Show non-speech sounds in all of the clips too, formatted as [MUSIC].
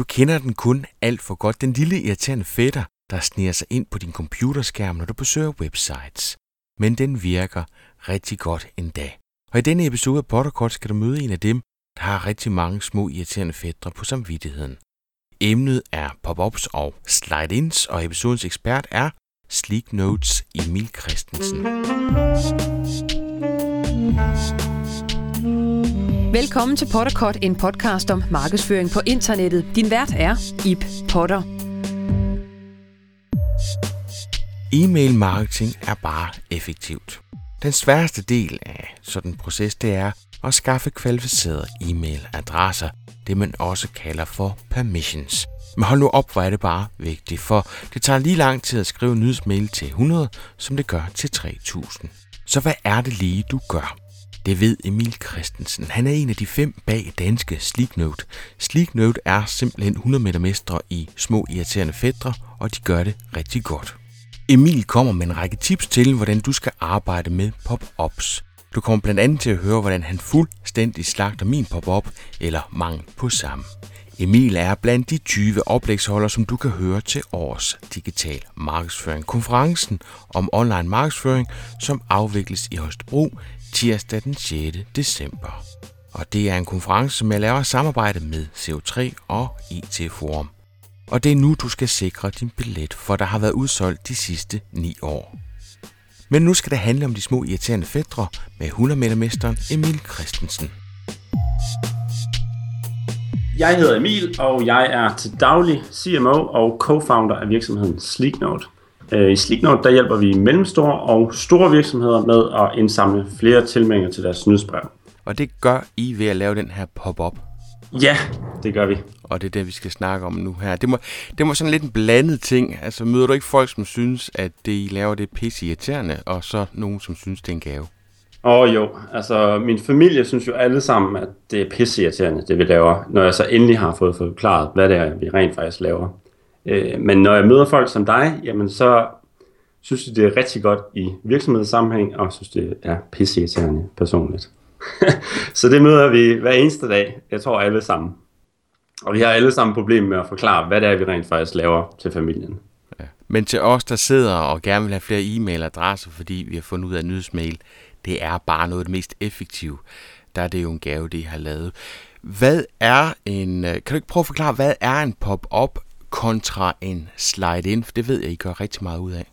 Du kender den kun alt for godt. Den lille irriterende fætter, der sniger sig ind på din computerskærm, når du besøger websites. Men den virker rigtig godt endda. Og i denne episode af Potterkort skal du møde en af dem, der har rigtig mange små irriterende fætter på samvittigheden. Emnet er pop-ups og slide-ins, og episodens ekspert er Sleek Notes Emil Christensen. Velkommen til Potterkort, en podcast om markedsføring på internettet. Din vært er Ip Potter. E-mail marketing er bare effektivt. Den sværeste del af sådan en proces, det er at skaffe kvalificerede e-mailadresser, det man også kalder for permissions. Men hold nu op, hvor er det bare vigtigt, for det tager lige lang tid at skrive en nyhedsmail til 100, som det gør til 3000. Så hvad er det lige, du gør? Det ved Emil Christensen. Han er en af de fem bag danske Sleeknote. Sleeknote er simpelthen 100 meter mestre i små irriterende fædre, og de gør det rigtig godt. Emil kommer med en række tips til, hvordan du skal arbejde med pop-ups. Du kommer blandt andet til at høre, hvordan han fuldstændig slagter min pop-up, eller mangel på samme. Emil er blandt de 20 oplægsholdere, som du kan høre til års digital markedsføring. Konferencen om online markedsføring, som afvikles i Holstebro tirsdag den 6. december. Og det er en konference, som jeg laver samarbejde med CO3 og IT Forum. Og det er nu, du skal sikre din billet, for der har været udsolgt de sidste 9 år. Men nu skal det handle om de små irriterende fædre med 100 mesteren Emil Christensen. Jeg hedder Emil, og jeg er til daglig CMO og co-founder af virksomheden Sleeknote. Øh, I Sleeknote der hjælper vi mellemstore og store virksomheder med at indsamle flere tilmeldinger til deres nyhedsbrev. Og det gør I ved at lave den her pop-up. Ja, det gør vi. Og det er det, vi skal snakke om nu her. Det må, det må sådan lidt en blandet ting. Altså møder du ikke folk, som synes, at det I laver, det er pisse irriterende, og så nogen, som synes, det er en gave? Åh oh, jo, altså min familie synes jo alle sammen, at det er pisseirriterende, det vi laver, når jeg så endelig har fået forklaret, hvad det er, vi rent faktisk laver. Øh, men når jeg møder folk som dig, jamen så synes jeg, det er rigtig godt i virksomhedssammenhæng, og synes det er pisseirriterende personligt. [LAUGHS] så det møder vi hver eneste dag, jeg tror alle sammen. Og vi har alle sammen problemer med at forklare, hvad det er, vi rent faktisk laver til familien. Ja. Men til os, der sidder og gerne vil have flere e-mailadresser, fordi vi har fundet ud af nyhedsmail, det er bare noget af det mest effektive. Der er det jo en gave, det I har lavet. Hvad er en, øh, kan du ikke prøve at forklare, hvad er en pop-up kontra en slide-in? For det ved jeg, I gør rigtig meget ud af.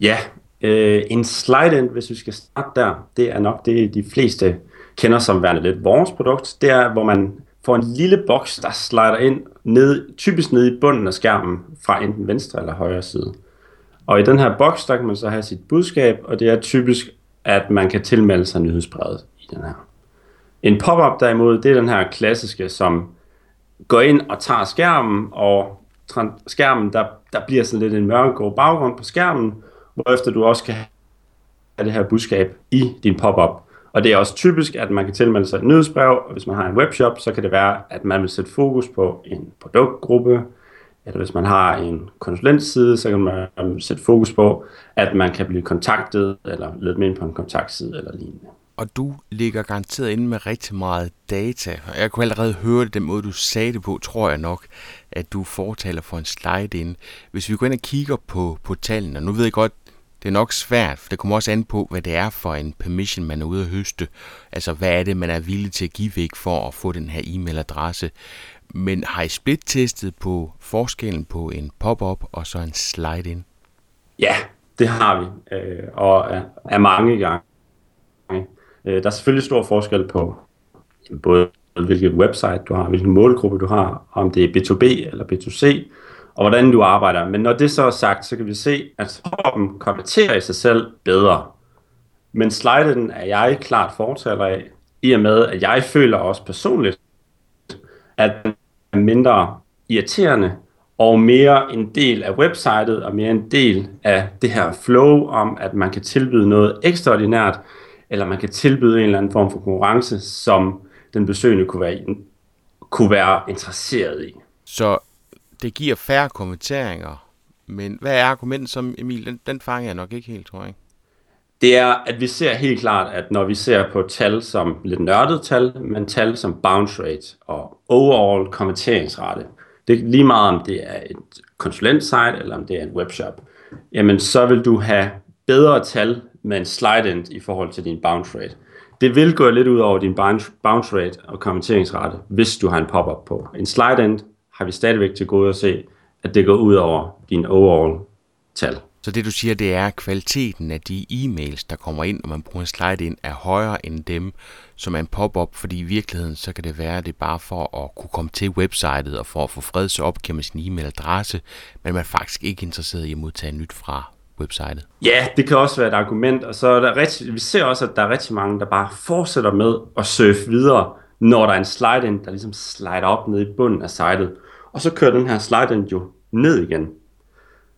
Ja, øh, en slide-in, hvis vi skal starte der, det er nok det, de fleste kender som værende lidt vores produkt. Det er, hvor man får en lille boks, der slider ind, ned, typisk ned i bunden af skærmen, fra enten venstre eller højre side. Og i den her boks, der kan man så have sit budskab, og det er typisk at man kan tilmelde sig nyhedsbrevet i den her. En pop-up derimod, det er den her klassiske, som går ind og tager skærmen, og skærmen, der, der bliver sådan lidt en mørkegrå baggrund på skærmen, hvorefter du også kan have det her budskab i din pop-up. Og det er også typisk, at man kan tilmelde sig et nyhedsbrev, og hvis man har en webshop, så kan det være, at man vil sætte fokus på en produktgruppe, eller hvis man har en konsulentside, så kan man øh, sætte fokus på, at man kan blive kontaktet, eller lidt mere på en kontaktside eller lignende. Og du ligger garanteret inde med rigtig meget data. Og jeg kunne allerede høre det, den måde du sagde det på, tror jeg nok, at du fortaler for en slide ind. Hvis vi går ind og kigger på, på tallene, og nu ved jeg godt, det er nok svært, for det kommer også an på, hvad det er for en permission, man er ude at høste. Altså, hvad er det, man er villig til at give væk for at få den her e-mailadresse. Men har I split-testet på forskellen på en pop-up og så en slide-in? Ja, det har vi, øh, og er, er mange gange. Øh, der er selvfølgelig stor forskel på både hvilket website du har, hvilken målgruppe du har, om det er B2B eller B2C, og hvordan du arbejder. Men når det så er sagt, så kan vi se, at toppen konverterer i sig selv bedre. Men sliden er jeg klart fortaler af, i og med, at jeg føler også personligt, at den er mindre irriterende og mere en del af websitet og mere en del af det her flow om, at man kan tilbyde noget ekstraordinært, eller man kan tilbyde en eller anden form for konkurrence, som den besøgende kunne være, kunne være interesseret i. Så det giver færre kommenteringer, men hvad er argumentet som Emil? Den, den fanger jeg nok ikke helt, tror jeg det er, at vi ser helt klart, at når vi ser på tal som lidt nørdet tal, men tal som bounce rate og overall konverteringsrate, Det er lige meget, om det er et konsulentsite, eller om det er en webshop. Jamen, så vil du have bedre tal med en slide-end i forhold til din bounce rate. Det vil gå lidt ud over din bounce rate og kommenteringsrate, hvis du har en pop-up på. En slide-end har vi stadigvæk til gode at se, at det går ud over din overall tal. Så det du siger, det er, at kvaliteten af de e-mails, der kommer ind, når man bruger en slide ind, er højere end dem, som er en pop-up, fordi i virkeligheden, så kan det være, at det er bare for at kunne komme til websitet og for at få fred, så opgiver man sin e-mailadresse, men man er faktisk ikke interesseret i at modtage nyt fra websitet. Ja, det kan også være et argument, og så er der rigtig, vi ser også, at der er rigtig mange, der bare fortsætter med at surfe videre, når der er en slide ind, der ligesom slider op ned i bunden af sitet. Og så kører den her slide ind jo ned igen.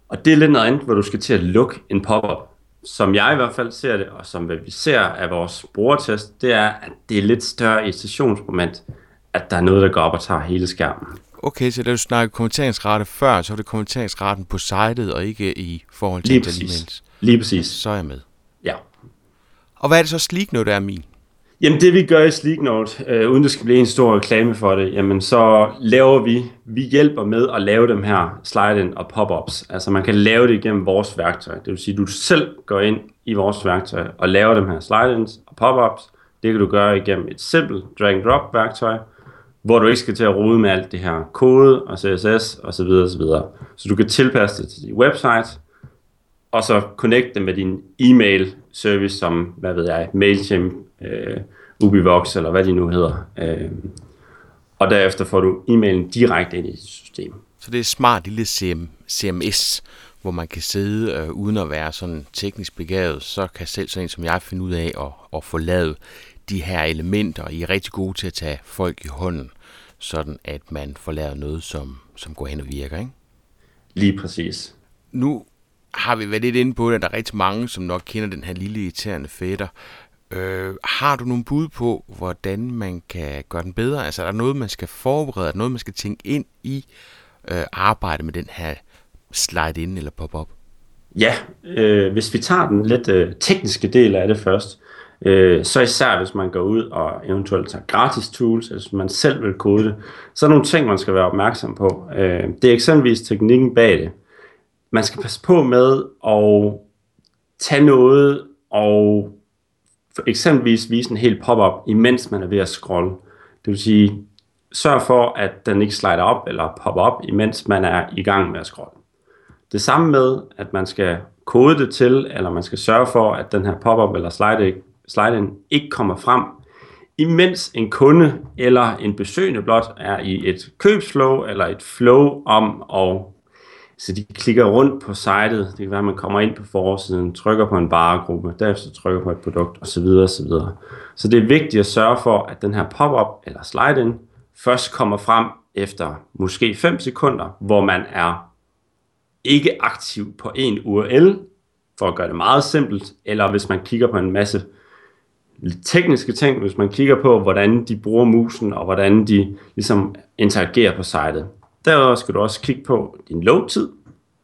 Og det er lidt noget andet, hvor du skal til at lukke en pop-up. Som jeg i hvert fald ser det, og som vi ser af vores brugertest, det er, at det er lidt større irritationsmoment, at der er noget, der går op og tager hele skærmen. Okay, så da du snakkede kommenteringsrate før, så var det kommenteringsraten på sitet, og ikke i forhold til Lige præcis. Lige præcis. Så er jeg med. Ja. Og hvad er det så Sleek Note er, min? Jamen det vi gør i Sleeknote, øh, uden det skal blive en stor reklame for det, jamen så laver vi, vi hjælper med at lave dem her slide-in og pop-ups. Altså man kan lave det igennem vores værktøj. Det vil sige, at du selv går ind i vores værktøj og laver dem her slide-ins og pop-ups. Det kan du gøre igennem et simpelt drag-and-drop værktøj, hvor du ikke skal til at rode med alt det her kode og CSS osv. Så, videre, så, videre. så du kan tilpasse det til dit website, og så connect det med din e-mail service som, hvad ved jeg, MailChimp, øh, Ubivox eller hvad de nu hedder. Øh, og derefter får du e-mailen direkte ind i system. Så det er smart lille CM, CMS, hvor man kan sidde øh, uden at være sådan teknisk begavet, så kan selv sådan en som jeg finde ud af at, at få lavet de her elementer. I er rigtig gode til at tage folk i hånden, sådan at man får lavet noget, som, som går hen og virker, ikke? Lige præcis. Nu har vi været lidt inde på det, at der er rigtig mange, som nok kender den her lille irriterende fætter. Øh, har du nogle bud på, hvordan man kan gøre den bedre? Altså er der noget, man skal forberede, er der noget, man skal tænke ind i øh, arbejde med den her slide-in eller pop-up? Ja, øh, hvis vi tager den lidt øh, tekniske del af det først, øh, så især hvis man går ud og eventuelt tager gratis tools, eller hvis man selv vil kode det, så er nogle ting, man skal være opmærksom på. Øh, det er eksempelvis teknikken bag det. Man skal passe på med at tage noget og for eksempelvis vise en helt pop-up, imens man er ved at scrolle. Det vil sige, sørg for, at den ikke slider op eller popper op, imens man er i gang med at scrolle. Det samme med, at man skal kode det til, eller man skal sørge for, at den her pop-up eller slide, slide ikke kommer frem, imens en kunde eller en besøgende blot er i et købsflow eller et flow om og så de klikker rundt på sitet. Det kan være, at man kommer ind på forsiden, trykker på en varegruppe, derefter trykker på et produkt osv. osv. Så det er vigtigt at sørge for, at den her pop-up eller slide-in først kommer frem efter måske 5 sekunder, hvor man er ikke aktiv på en URL, for at gøre det meget simpelt, eller hvis man kigger på en masse tekniske ting, hvis man kigger på, hvordan de bruger musen, og hvordan de ligesom interagerer på sitet. Derudover skal du også kigge på din load-tid.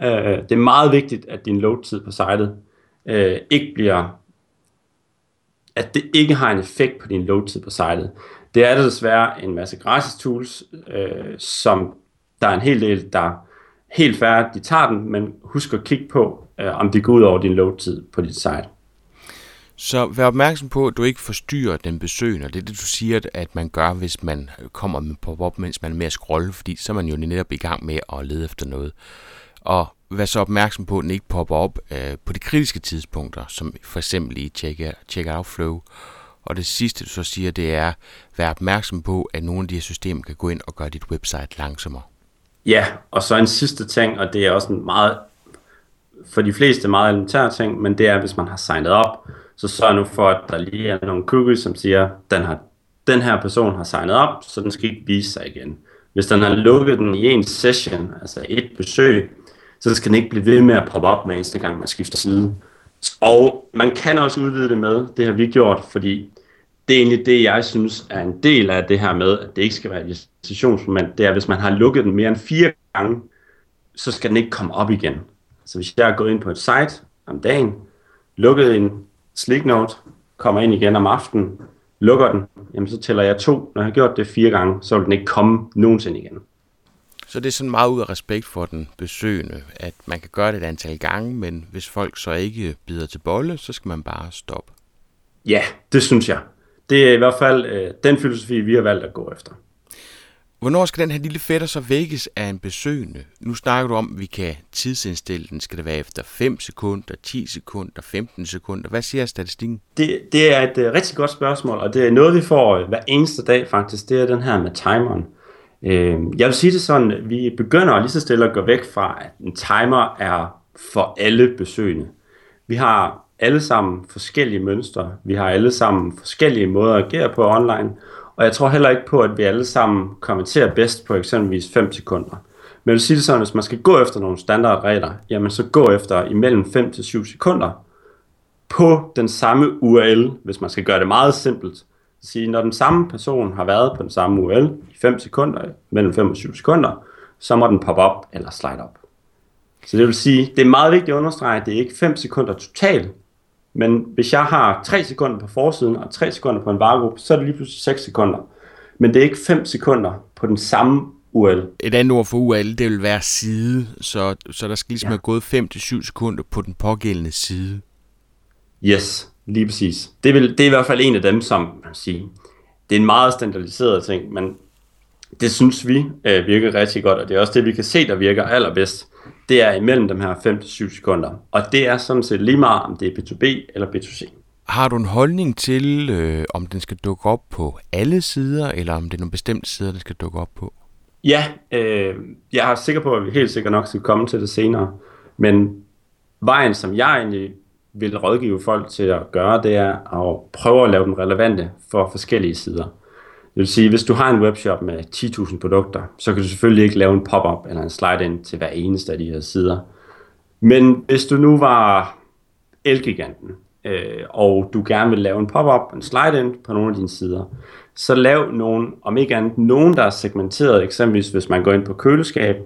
Uh, det er meget vigtigt, at din load-tid på sitet uh, ikke bliver at det ikke har en effekt på din load-tid på sitet. Det er der desværre en masse gratis tools, øh, som der er en hel del, der helt færdigt, de tager den, men husk at kigge på, øh, om det går ud over din load-tid på dit site. Så vær opmærksom på, at du ikke forstyrrer den besøgende. Det er det, du siger, at man gør, hvis man kommer med pop-up, mens man er med at scrolle, fordi så er man jo netop i gang med at lede efter noget. Og vær så opmærksom på, at den ikke popper op øh, på de kritiske tidspunkter, som for eksempel i check-out flow. Og det sidste, du så siger, det er, vær opmærksom på, at nogle af de her systemer kan gå ind og gøre dit website langsommere. Ja, og så en sidste ting, og det er også en meget, for de fleste meget elementær ting, men det er, hvis man har signet op, så sørg nu for, at der lige er nogle cookies, som siger, den, har, den her person har signet op, så den skal ikke vise sig igen. Hvis den har lukket den i en session, altså et besøg, så skal den ikke blive ved med at poppe op med eneste gang, man skifter side. Og man kan også udvide det med, det har vi gjort, fordi det er egentlig det, jeg synes er en del af det her med, at det ikke skal være et sessionsmoment, det er, hvis man har lukket den mere end fire gange, så skal den ikke komme op igen. Så hvis jeg går gået ind på et site om dagen, lukket en Sleek Note, kommer ind igen om aftenen, lukker den, jamen så tæller jeg to. Når jeg har gjort det fire gange, så vil den ikke komme nogensinde igen. Så det er sådan meget ud af respekt for den besøgende, at man kan gøre det et antal gange, men hvis folk så ikke bider til bolle, så skal man bare stoppe. Ja, det synes jeg. Det er i hvert fald øh, den filosofi, vi har valgt at gå efter. Hvornår skal den her lille fætter så vækkes af en besøgende? Nu snakker du om, at vi kan tidsindstille den. Skal det være efter 5 sekunder, 10 sekunder, 15 sekunder? Hvad siger statistikken? Det, det er et uh, rigtig godt spørgsmål, og det er noget, vi får uh, hver eneste dag faktisk. Det er den her med timeren. Uh, jeg vil sige det sådan, vi begynder lige så stille at gå væk fra, at en timer er for alle besøgende. Vi har alle sammen forskellige mønstre. Vi har alle sammen forskellige måder at agere på online. Og jeg tror heller ikke på, at vi alle sammen kommenterer bedst på eksempelvis 5 sekunder. Men jeg vil sige det sådan, at hvis man skal gå efter nogle standardregler, jamen så gå efter imellem 5 til 7 sekunder på den samme URL, hvis man skal gøre det meget simpelt. Sige, når den samme person har været på den samme URL i 5 sekunder, mellem 5 og 7 sekunder, så må den poppe op eller slide op. Så det vil sige, det er meget vigtigt at understrege, at det er ikke 5 sekunder totalt, men hvis jeg har 3 sekunder på forsiden og 3 sekunder på en varegruppe, så er det lige pludselig 6 sekunder. Men det er ikke 5 sekunder på den samme URL. Et andet ord for URL, det vil være side, så, så der skal ligesom ja. have gået 5-7 sekunder på den pågældende side. Yes, lige præcis. Det, vil, det er i hvert fald en af dem, som man siger, det er en meget standardiseret ting, men det synes vi øh, virker rigtig godt, og det er også det, vi kan se, der virker allerbedst det er imellem dem her 5-7 sekunder. Og det er sådan set lige meget, om det er B2B eller B2C. Har du en holdning til, øh, om den skal dukke op på alle sider, eller om det er nogle bestemte sider, den skal dukke op på? Ja, øh, jeg er sikker på, at vi helt sikkert nok skal komme til det senere. Men vejen, som jeg egentlig vil rådgive folk til at gøre, det er at prøve at lave dem relevante for forskellige sider. Det vil sige, hvis du har en webshop med 10.000 produkter, så kan du selvfølgelig ikke lave en pop-up eller en slide-in til hver eneste af de her sider. Men hvis du nu var Elgiganten, øh, og du gerne vil lave en pop-up, en slide-in på nogle af dine sider, så lav nogen, om ikke andet, nogen, der er segmenteret, eksempelvis hvis man går ind på køleskab,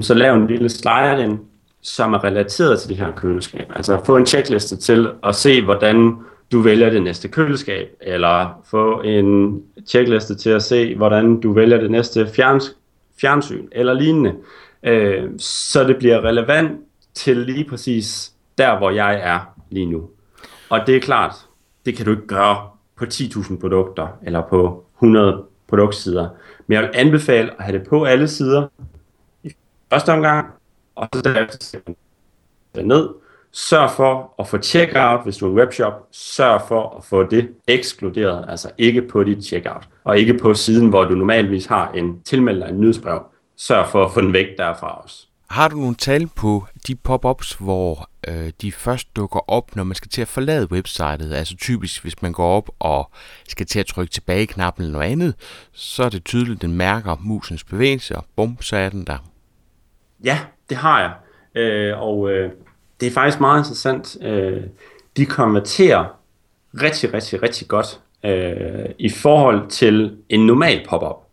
så lav en lille slide-in, som er relateret til det her køleskab. Altså få en checkliste til at se, hvordan du vælger det næste køleskab, eller få en checkliste til at se, hvordan du vælger det næste fjerns, fjernsyn, eller lignende. Øh, så det bliver relevant til lige præcis der, hvor jeg er lige nu. Og det er klart, det kan du ikke gøre på 10.000 produkter, eller på 100 produktsider. Men jeg vil anbefale at have det på alle sider i første omgang, og så derefter ned, Sørg for at få checkout, hvis du er en webshop. Sørg for at få det ekskluderet, altså ikke på dit checkout, og ikke på siden, hvor du normalvis har en tilmelder en nyhedsbrev. Sørg for at få den væk derfra også. Har du nogle tal på de pop-ups, hvor øh, de først dukker op, når man skal til at forlade websitet? Altså typisk, hvis man går op og skal til at trykke tilbage-knappen eller noget andet, så er det tydeligt, at den mærker musens bevægelse, og bum, så er den der. Ja, det har jeg. Øh, og øh, det er faktisk meget interessant. Øh, de konverterer rigtig, rigtig, rigtig godt øh, i forhold til en normal pop-up.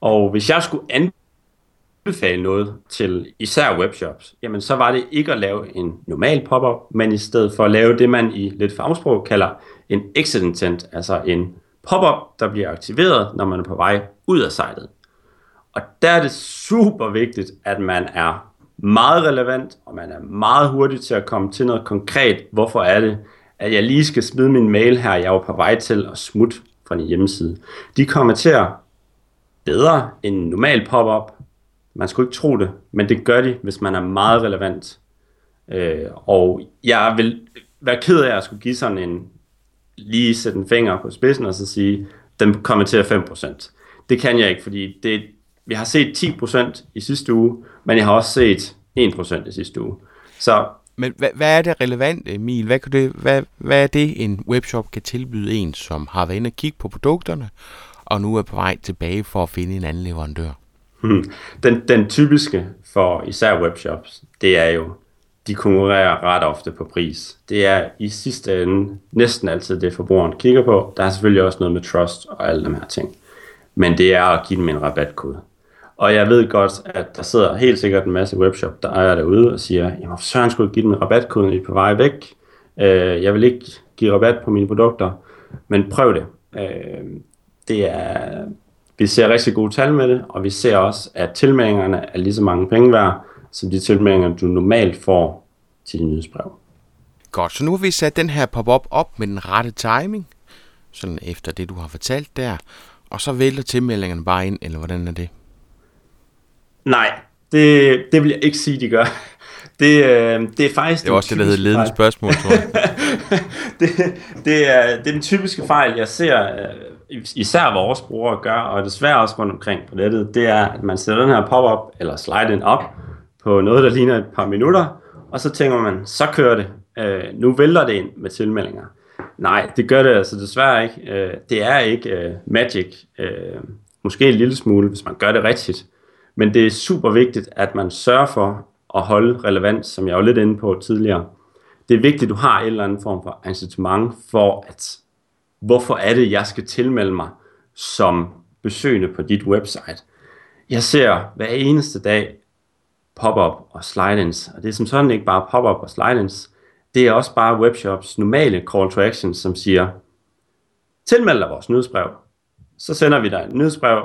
Og hvis jeg skulle anbefale noget til især webshops, jamen så var det ikke at lave en normal pop-up, men i stedet for at lave det, man i lidt fagsprog kalder en exit intent, altså en pop-up, der bliver aktiveret, når man er på vej ud af sitet. Og der er det super vigtigt, at man er meget relevant, og man er meget hurtig til at komme til noget konkret. Hvorfor er det, at jeg lige skal smide min mail her, jeg er på vej til at smutte fra en hjemmeside. De kommenterer bedre end en normal pop-up. Man skulle ikke tro det, men det gør de, hvis man er meget relevant. Øh, og jeg vil være ked af at skulle give sådan en, lige sætte en finger på spidsen og så sige, den kommenterer 5%. Det kan jeg ikke, fordi det, vi har set 10% i sidste uge, men jeg har også set 1% i sidste uge. Så men hvad, hvad er det relevante, Emil? Hvad, kan det, hvad, hvad er det, en webshop kan tilbyde en, som har været inde og kigge på produkterne, og nu er på vej tilbage for at finde en anden leverandør? Hmm. Den, den typiske for især webshops, det er jo, de konkurrerer ret ofte på pris. Det er i sidste ende næsten altid det, forbrugeren kigger på. Der er selvfølgelig også noget med trust og alle de her ting. Men det er at give dem en rabatkode. Og jeg ved godt, at der sidder helt sikkert en masse webshop, der ejer derude og siger, jamen hvorfor søren skulle jeg give dem en rabatkode, I på vej væk? Øh, jeg vil ikke give rabat på mine produkter, men prøv det. Øh, det er vi ser rigtig gode tal med det, og vi ser også, at tilmeldingerne er lige så mange penge værd, som de tilmeldinger, du normalt får til din nyhedsbrev. Godt, så nu har vi sat den her pop-up op med den rette timing, sådan efter det, du har fortalt der, og så vælter tilmeldingerne bare ind, eller hvordan er det? Nej, det, det vil jeg ikke sige, de gør. [LAUGHS] Det, øh, det er faktisk Det er også det, der hedder ledende spørgsmål, tror jeg. [LAUGHS] det, det, er, det er den typiske fejl, jeg ser, øh, især vores brugere gør, og desværre også rundt omkring på nettet, det er, at man sætter den her pop-up eller slide-in op på noget, der ligner et par minutter, og så tænker man, så kører det. Øh, nu vælter det ind med tilmeldinger. Nej, det gør det altså desværre ikke. Øh, det er ikke øh, magic. Øh, måske en lille smule, hvis man gør det rigtigt. Men det er super vigtigt, at man sørger for at holde relevans, som jeg var lidt inde på tidligere. Det er vigtigt, at du har en eller anden form for incitament for, at hvorfor er det, jeg skal tilmelde mig som besøgende på dit website. Jeg ser hver eneste dag pop-up og slide-ins, og det er som sådan ikke bare pop-up og slide-ins, det er også bare webshops normale call to action, som siger, tilmeld dig vores nyhedsbrev, så sender vi dig et nyhedsbrev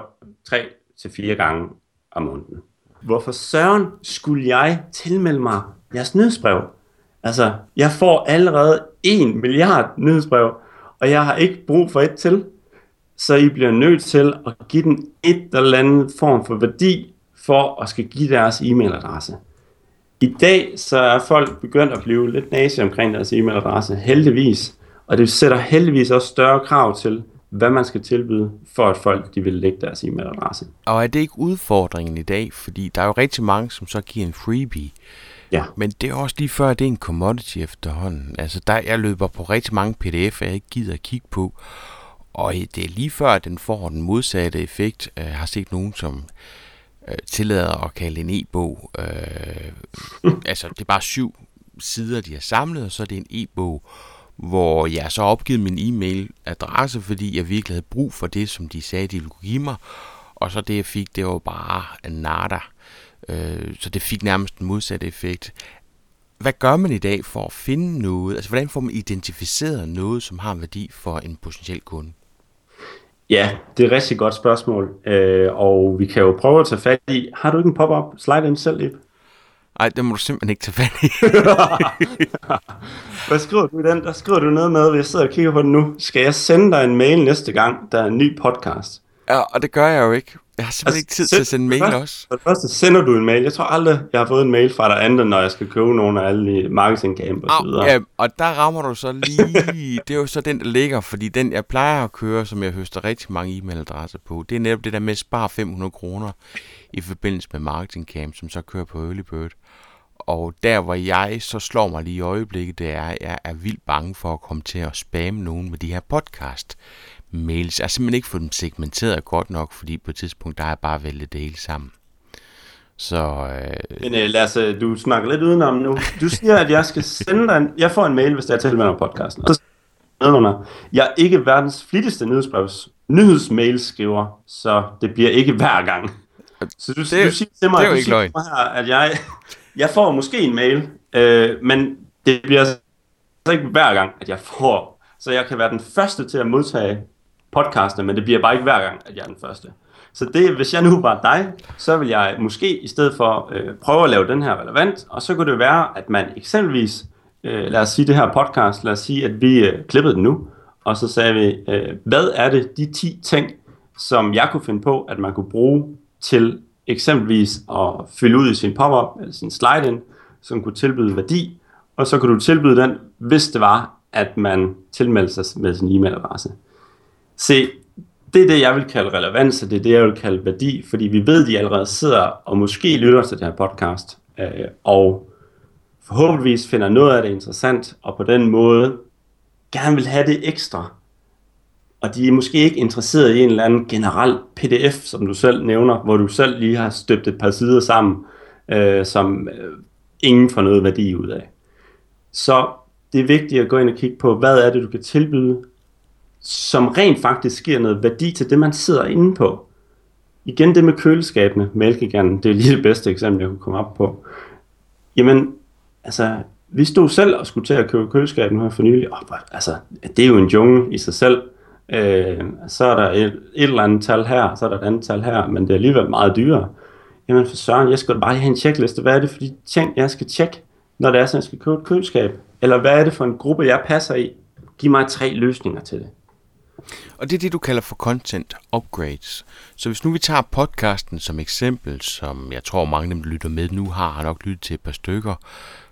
3-4 gange om måneden. Hvorfor søren skulle jeg tilmelde mig jeres nyhedsbrev? Altså, jeg får allerede 1 milliard nyhedsbrev, og jeg har ikke brug for et til. Så I bliver nødt til at give den et eller andet form for værdi for at skal give deres e-mailadresse. I dag så er folk begyndt at blive lidt nazi omkring deres e-mailadresse, heldigvis. Og det sætter heldigvis også større krav til, hvad man skal tilbyde, for at folk de vil lægge deres e-mailadresse. Og er det ikke udfordringen i dag? Fordi der er jo rigtig mange, som så giver en freebie. Ja. Men det er også lige før, det er en commodity efterhånden. Altså, der, jeg løber på rigtig mange pdf'er, jeg ikke gider at kigge på. Og det er lige før, at den får den modsatte effekt. Jeg har set nogen, som øh, tillader at kalde en e-bog. Øh, [LAUGHS] altså, det er bare syv sider, de har samlet, og så er det en e-bog, hvor jeg så opgivet min e-mail-adresse, fordi jeg virkelig havde brug for det, som de sagde, de ville kunne give mig. Og så det, jeg fik, det var bare nada. Øh, så det fik nærmest den modsatte effekt. Hvad gør man i dag for at finde noget? Altså, hvordan får man identificeret noget, som har værdi for en potentiel kunde? Ja, det er et rigtig godt spørgsmål, øh, og vi kan jo prøve at tage fat i. Har du ikke en pop-up slide ind selv, Ip? Nej, det må du simpelthen ikke tage fat i. [LAUGHS] Hvad skriver du i den? Der skriver du noget med, at jeg sidder og kigger på den nu. Skal jeg sende dig en mail næste gang, der er en ny podcast? Ja, og det gør jeg jo ikke. Jeg har simpelthen altså, ikke tid til at sende mail først, også. For det første sender du en mail. Jeg tror aldrig, jeg har fået en mail fra dig andet, når jeg skal købe nogle af alle de marketing camp og så videre. Ja, og der rammer du så lige... [LAUGHS] det er jo så den, der ligger, fordi den, jeg plejer at køre, som jeg høster rigtig mange e-mailadresser på, det er netop det der med at spare 500 kroner i forbindelse med marketing camp, som så kører på Early Bird. Og der, hvor jeg så slår mig lige i øjeblikket, det er, at jeg er vildt bange for at komme til at spamme nogen med de her podcast mails. Jeg har simpelthen ikke fået dem segmenteret godt nok, fordi på et tidspunkt, der er jeg bare vælget det hele sammen. Så, øh... Men øh, lad os, øh, du snakker lidt udenom nu. Du siger, at jeg skal sende dig en, jeg får en mail, hvis jeg tilmelder mig podcasten. Og så. Jeg er ikke verdens flittigste nyhedsbrevs nyhedsmail skriver, så det bliver ikke hver gang. Så du, det, du siger til mig, det er jo ikke løgn. Her, at jeg, jeg får måske en mail, øh, men det bliver altså ikke hver gang, at jeg får. Så jeg kan være den første til at modtage podcasten, men det bliver bare ikke hver gang, at jeg er den første. Så det, hvis jeg nu var dig, så vil jeg måske i stedet for øh, prøve at lave den her relevant, og så kunne det være, at man eksempelvis, øh, lad os sige det her podcast, lad os sige, at vi øh, klippede den nu, og så sagde vi, øh, hvad er det, de 10 ting, som jeg kunne finde på, at man kunne bruge til eksempelvis at fylde ud i sin pop-up, eller sin slide-in, som kunne tilbyde værdi, og så kunne du tilbyde den, hvis det var, at man tilmeldte sig med sin e-mailadresse. Se, det er det, jeg vil kalde relevans, og det er det, jeg vil kalde værdi, fordi vi ved, at de allerede sidder og måske lytter til det her podcast, øh, og forhåbentligvis finder noget af det interessant, og på den måde gerne vil have det ekstra. Og de er måske ikke interesseret i en eller anden generel pdf, som du selv nævner, hvor du selv lige har støbt et par sider sammen, øh, som øh, ingen får noget værdi ud af. Så det er vigtigt at gå ind og kigge på, hvad er det, du kan tilbyde, som rent faktisk giver noget værdi til det, man sidder inde på. Igen det med køleskabene, mælkeganden, det er lige det bedste eksempel, jeg kunne komme op på. Jamen, altså, vi stod selv og skulle til at købe køleskabene her for nylig, Oh, altså, det er jo en jungle i sig selv øh, så er der et, et eller andet tal her, så er der et andet tal her, men det er alligevel meget dyrere. Jamen for søren, jeg skal bare have en checkliste. Hvad er det for de ting, jeg skal tjekke, når det er sådan, jeg skal købe et køleskab? Eller hvad er det for en gruppe, jeg passer i? Giv mig tre løsninger til det. Og det er det, du kalder for content upgrades. Så hvis nu vi tager podcasten som eksempel, som jeg tror mange af dem, der lytter med nu, har, har nok lyttet til et par stykker,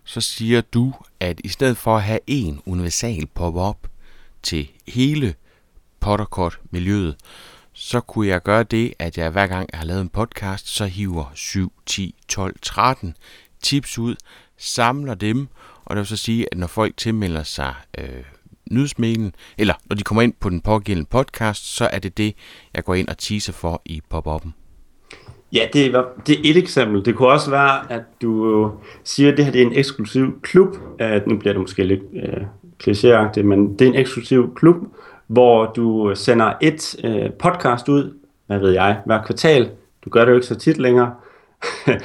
så siger du, at i stedet for at have en universal pop-up til hele Potterkort-miljøet, så kunne jeg gøre det, at jeg hver gang jeg har lavet en podcast, så hiver 7, 10, 12, 13 tips ud, samler dem, og det vil så sige, at når folk tilmelder sig øh, nyhedsmailen, eller når de kommer ind på den pågældende podcast, så er det det, jeg går ind og teaser for i pop-up'en. Ja, det er, det er et eksempel. Det kunne også være, at du øh, siger, at det her det er en eksklusiv klub. At nu bliver det måske lidt øh, klichéagtigt, men det er en eksklusiv klub, hvor du sender et øh, podcast ud, hvad ved jeg, hver kvartal. Du gør det jo ikke så tit længere.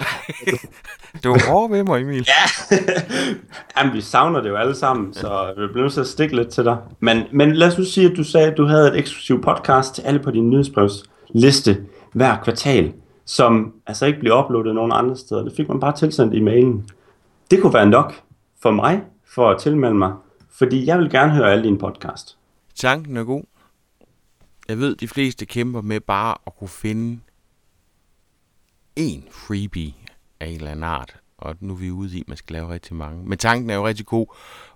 [LAUGHS] du er hård ved mig, Emil. ja, [LAUGHS] Jamen, vi savner det jo alle sammen, så vi bliver nødt til at stikke lidt til dig. Men, men lad os nu sige, at du sagde, at du havde et eksklusivt podcast til alle på din nyhedsbrevsliste hver kvartal, som altså ikke bliver uploadet nogen andre steder. Det fik man bare tilsendt i mailen. Det kunne være nok for mig, for at tilmelde mig, fordi jeg vil gerne høre alle dine podcast. Tanken er god. Jeg ved, de fleste kæmper med bare at kunne finde en freebie af en eller anden art. Og nu er vi ude i, at man skal lave rigtig mange. Men tanken er jo rigtig god,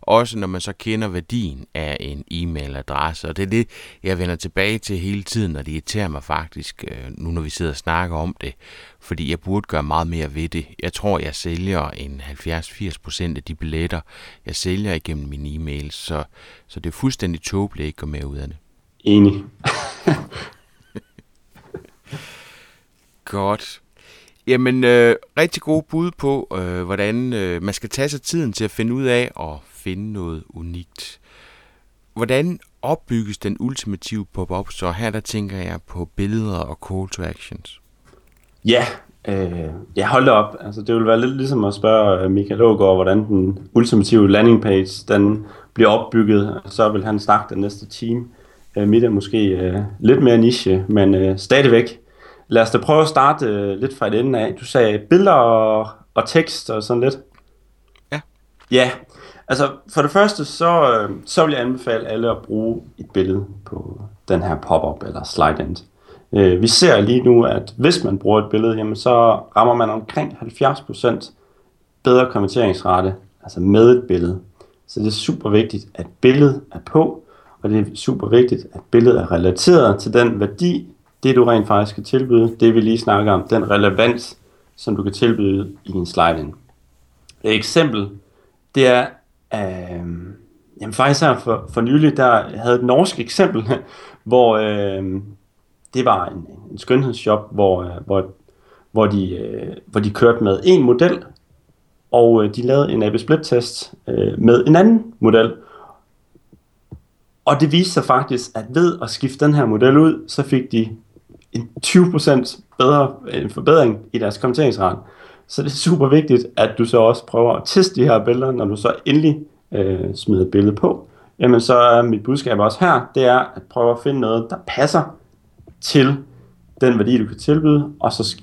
også når man så kender værdien af en e-mailadresse. Og det er det, jeg vender tilbage til hele tiden, og det irriterer mig faktisk, øh, nu når vi sidder og snakker om det. Fordi jeg burde gøre meget mere ved det. Jeg tror, jeg sælger en 70-80% af de billetter, jeg sælger igennem min e-mail. Så, så det er fuldstændig tåbeligt ikke at gå med ud af det. Enig. [LAUGHS] Godt. Jamen, øh, rigtig gode bud på, øh, hvordan øh, man skal tage sig tiden til at finde ud af at finde noget unikt. Hvordan opbygges den ultimative pop-up? Så her der tænker jeg på billeder og call to actions. Ja, øh, jeg holder op. Altså, det vil være lidt ligesom at spørge øh, Michael Ågaard, hvordan den ultimative landing page den bliver opbygget. Så vil han snakke den næste time. Øh, mit er måske øh, lidt mere niche, men øh, stadigvæk Lad os da prøve at starte øh, lidt fra et ende af. Du sagde billeder og, og tekst og sådan lidt. Ja. Ja, altså for det første, så, øh, så vil jeg anbefale alle at bruge et billede på den her pop-up eller slide-end. Øh, vi ser lige nu, at hvis man bruger et billede, jamen, så rammer man omkring 70% bedre konverteringsrate, altså med et billede. Så det er super vigtigt, at billedet er på, og det er super vigtigt, at billedet er relateret til den værdi, det du rent faktisk kan tilbyde, det vi lige snakker om, den relevans, som du kan tilbyde i din slide-in. Et eksempel, det er, øh, jamen faktisk her for, for nylig, der havde et norsk eksempel, [LAUGHS] hvor øh, det var en, en skønhedsshop, hvor, øh, hvor, hvor, de, øh, hvor de kørte med en model, og øh, de lavede en AB-split-test øh, med en anden model, og det viste sig faktisk, at ved at skifte den her model ud, så fik de en 20% bedre en forbedring i deres kommenteringsrate. Så det er super vigtigt, at du så også prøver at teste de her billeder, når du så endelig øh, smider et billede på. Jamen så er mit budskab også her, det er at prøve at finde noget, der passer til den værdi, du kan tilbyde, og så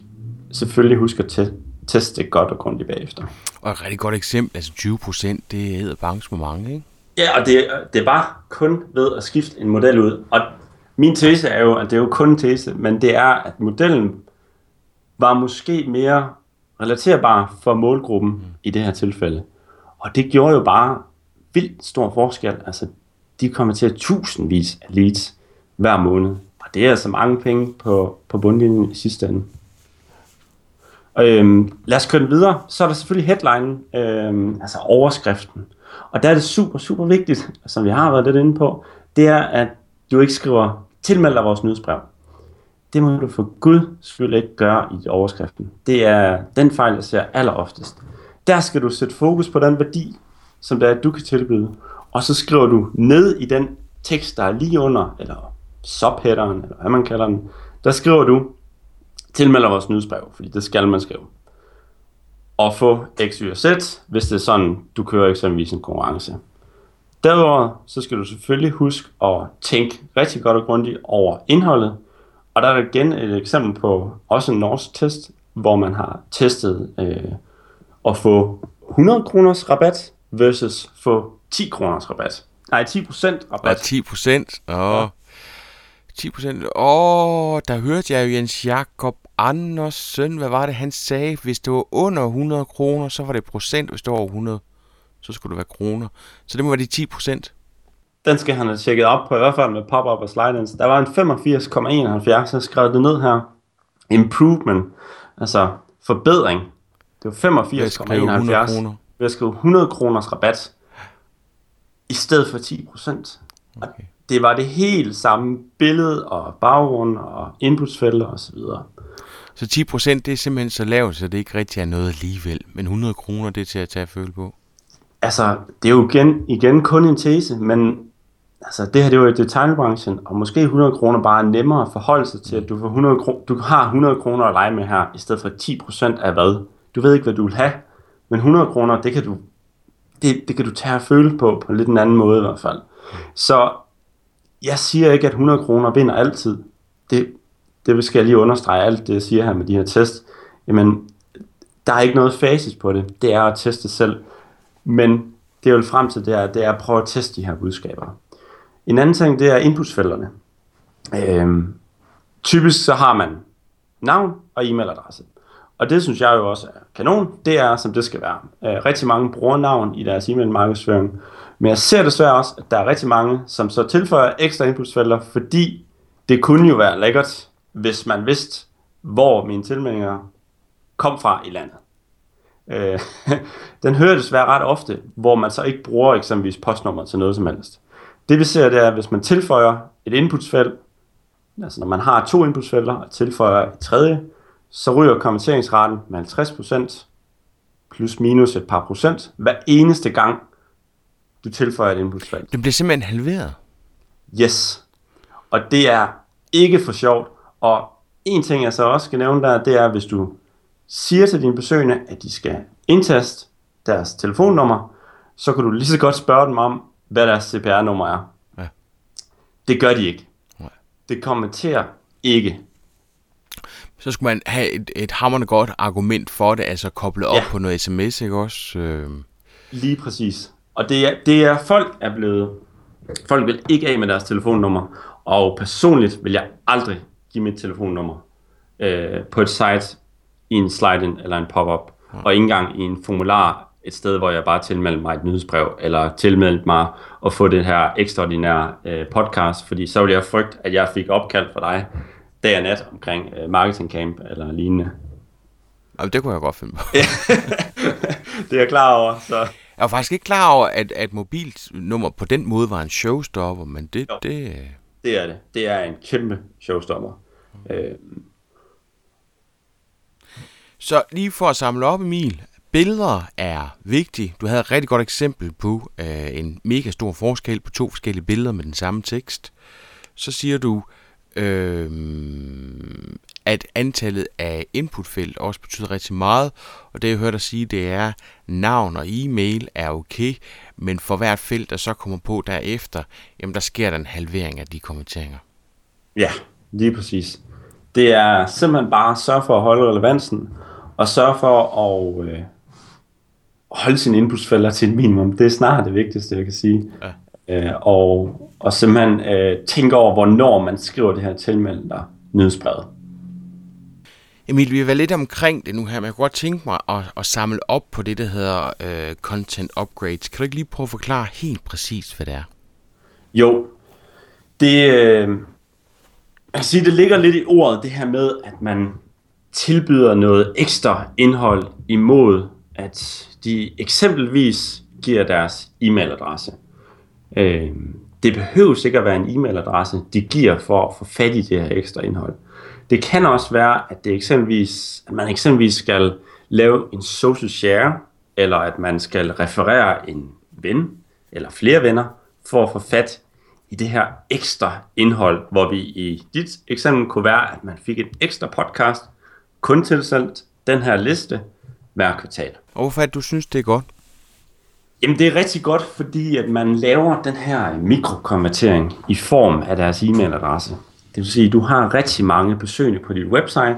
selvfølgelig husk at te- teste det godt og grundigt bagefter. Og et rigtig godt eksempel, altså 20%, det hedder banks med mange, ikke? Ja, og det, det var kun ved at skifte en model ud, og min tese er jo, at det er jo kun en tese, men det er, at modellen var måske mere relaterbar for målgruppen mm. i det her tilfælde. Og det gjorde jo bare vildt stor forskel. Altså, de kommer til at tusindvis af leads hver måned. Og det er altså mange penge på, på bundlinjen i sidste ende. Øhm, lad os køre den videre. Så er der selvfølgelig headline, øhm, altså overskriften. Og der er det super, super vigtigt, som vi har været lidt inde på, det er, at du ikke skriver tilmeld dig vores nyhedsbrev. Det må du for Gud skyld ikke gøre i overskriften. Det er den fejl, jeg ser alleroftest. Der skal du sætte fokus på den værdi, som der er, du kan tilbyde. Og så skriver du ned i den tekst, der er lige under, eller subheaderen, eller hvad man kalder den, der skriver du, tilmelder vores nyhedsbrev, fordi det skal man skrive. Og få X, Y og Z, hvis det er sådan, du kører eksempelvis en konkurrence. Derudover så skal du selvfølgelig huske at tænke rigtig godt og grundigt over indholdet. Og der er igen et eksempel på også en norsk test, hvor man har testet øh, at få 100 kroners rabat versus få 10 kroners rabat. Nej, 10 procent rabat. Og 10 procent. Åh. Ja. 10 procent. Åh, der hørte jeg jo Jens Jakob Andersen. Hvad var det, han sagde? Hvis det var under 100 kroner, så var det procent. Hvis det var over 100, så skulle det være kroner. Så det må være de 10 procent. Den skal han have tjekket op på, i hvert fald med pop-up og slide Der var en 85,71, jeg skrev det ned her. Improvement, altså forbedring. Det var 85,71 ved at skrive 100 kroners rabat i stedet for 10 procent. Okay. Det var det helt samme billede og baggrund og inputsfelter osv. Så 10 procent det er simpelthen så lavt, så det ikke rigtig er noget alligevel. Men 100 kroner det er til at tage føle på. Altså, det er jo igen, igen kun en tese, men altså, det her det er jo detaljbranchen, og måske 100 kroner bare er nemmere at forholde sig til, at du, får 100 kroner, du har 100 kroner at lege med her, i stedet for 10% af hvad? Du ved ikke, hvad du vil have, men 100 kroner, det kan du, det, det kan du tage og føle på, på lidt en anden måde i hvert fald. Så jeg siger ikke, at 100 kroner vinder altid. Det, det skal jeg lige understrege alt det, jeg siger her med de her test. Jamen, der er ikke noget fasis på det. Det er at teste selv. Men det, jeg vil frem til, det er, det er at prøve at teste de her budskaber. En anden ting, det er inputsfelterne. Øhm, typisk så har man navn og e-mailadresse. Og det synes jeg jo også er kanon. Det er, som det skal være. Øh, rigtig mange bruger navn i deres e-mail markedsføring. Men jeg ser desværre også, at der er rigtig mange, som så tilføjer ekstra inputsfelter, fordi det kunne jo være lækkert, hvis man vidste, hvor mine tilmeldinger kom fra i landet. Øh, [LAUGHS] den hører desværre ret ofte, hvor man så ikke bruger eksempelvis postnummer til noget som helst. Det vi ser, det er, at hvis man tilføjer et inputsfelt, altså når man har to inputsfelter og tilføjer et tredje, så ryger konverteringsraten med 50% plus minus et par procent hver eneste gang, du tilføjer et inputsfelt. Det bliver simpelthen halveret? Yes. Og det er ikke for sjovt. Og en ting, jeg så også skal nævne der, det er, hvis du siger til dine besøgende, at de skal indtaste deres telefonnummer, så kan du lige så godt spørge dem om, hvad deres CPR-nummer er. Ja. Det gør de ikke. Nej. Det kommenterer ikke så skulle man have et, et hammerende godt argument for det, altså koble op ja. på noget sms, ikke også? Øh. Lige præcis. Og det er, det er, folk er blevet, folk vil ikke af med deres telefonnummer, og personligt vil jeg aldrig give mit telefonnummer øh, på et site i en slide-in eller en pop-up, ja. og ikke engang i en formular et sted, hvor jeg bare tilmeldte mig et nyhedsbrev, eller tilmeldte mig at få det her ekstraordinære øh, podcast, fordi så ville jeg frygte, at jeg fik opkald fra dig, dag og nat omkring øh, marketing camp eller lignende. Jamen, det kunne jeg godt finde på. det er jeg klar over. Så. Jeg var faktisk ikke klar over, at, at mobilnummer på den måde var en showstopper, men det... Jo, det... det er det. Det er en kæmpe showstopper. Mm. Øh. Så lige for at samle op, Emil. Billeder er vigtige. Du havde et rigtig godt eksempel på øh, en mega stor forskel på to forskellige billeder med den samme tekst. Så siger du, øh, at antallet af inputfelt også betyder rigtig meget, og det jeg hørte dig sige, det er, navn og e-mail er okay, men for hvert felt, der så kommer på derefter, jamen der sker der en halvering af de kommenteringer. Ja, lige præcis. Det er simpelthen bare at sørge for at holde relevansen, og sørge for at øh, holde sine inputsfelter til et minimum. Det er snart det vigtigste, jeg kan sige. Ja. Øh, og, og simpelthen øh, tænke over, hvornår man skriver det her tilmeldte nyhedsbrevet. Emil, vi har været lidt omkring det nu her, men jeg kunne godt tænke mig at, at samle op på det, der hedder øh, content upgrades. Kan du ikke lige prøve at forklare helt præcist, hvad det er? Jo, det, øh, jeg sige, det ligger lidt i ordet, det her med, at man tilbyder noget ekstra indhold imod, at de eksempelvis giver deres e-mailadresse. Øh, det behøver ikke at være en e-mailadresse, de giver for at få fat i det her ekstra indhold. Det kan også være, at, det eksempelvis, at man eksempelvis skal lave en social share, eller at man skal referere en ven eller flere venner for at få fat i det her ekstra indhold, hvor vi i dit eksempel kunne være, at man fik et ekstra podcast, kun tilsendt den her liste hver kvartal. Og hvorfor er det, du synes, det er godt? Jamen det er rigtig godt, fordi at man laver den her mikrokonvertering i form af deres e-mailadresse. Det vil sige, at du har rigtig mange besøgende på dit website,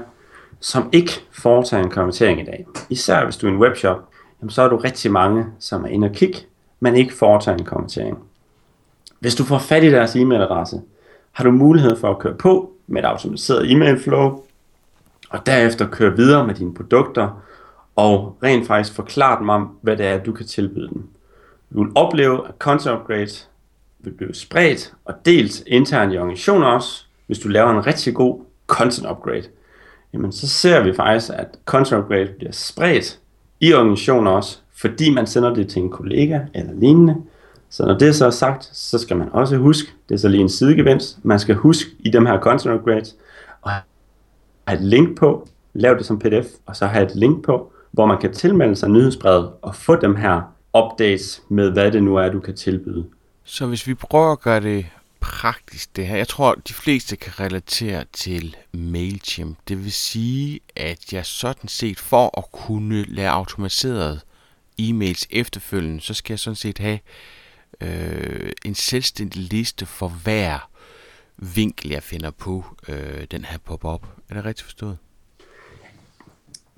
som ikke foretager en konvertering i dag. Især hvis du er en webshop, jamen så er du rigtig mange, som er inde og kigge, men ikke foretager en konvertering. Hvis du får fat i deres e-mailadresse, har du mulighed for at køre på med et automatiseret e-mail flow, og derefter køre videre med dine produkter, og rent faktisk forklare dem om, hvad det er, du kan tilbyde dem. Du vil opleve, at content upgrade vil blive spredt og delt internt i organisationer også, hvis du laver en rigtig god content upgrade. Jamen så ser vi faktisk, at content upgrade bliver spredt i organisationer også, fordi man sender det til en kollega eller lignende. Så når det så er sagt, så skal man også huske, det er så lige en sidegevinst, man skal huske i dem her content upgrades, at have et link på, lav det som pdf, og så have et link på, hvor man kan tilmelde sig nyhedsbrevet og få dem her updates med, hvad det nu er, du kan tilbyde. Så hvis vi prøver at gøre det praktisk det her. Jeg tror, de fleste kan relatere til MailChimp. Det vil sige, at jeg sådan set for at kunne lære automatiseret e-mails efterfølgende, så skal jeg sådan set have øh, en selvstændig liste for hver vinkel, jeg finder på øh, den her pop-up. Er det rigtigt forstået?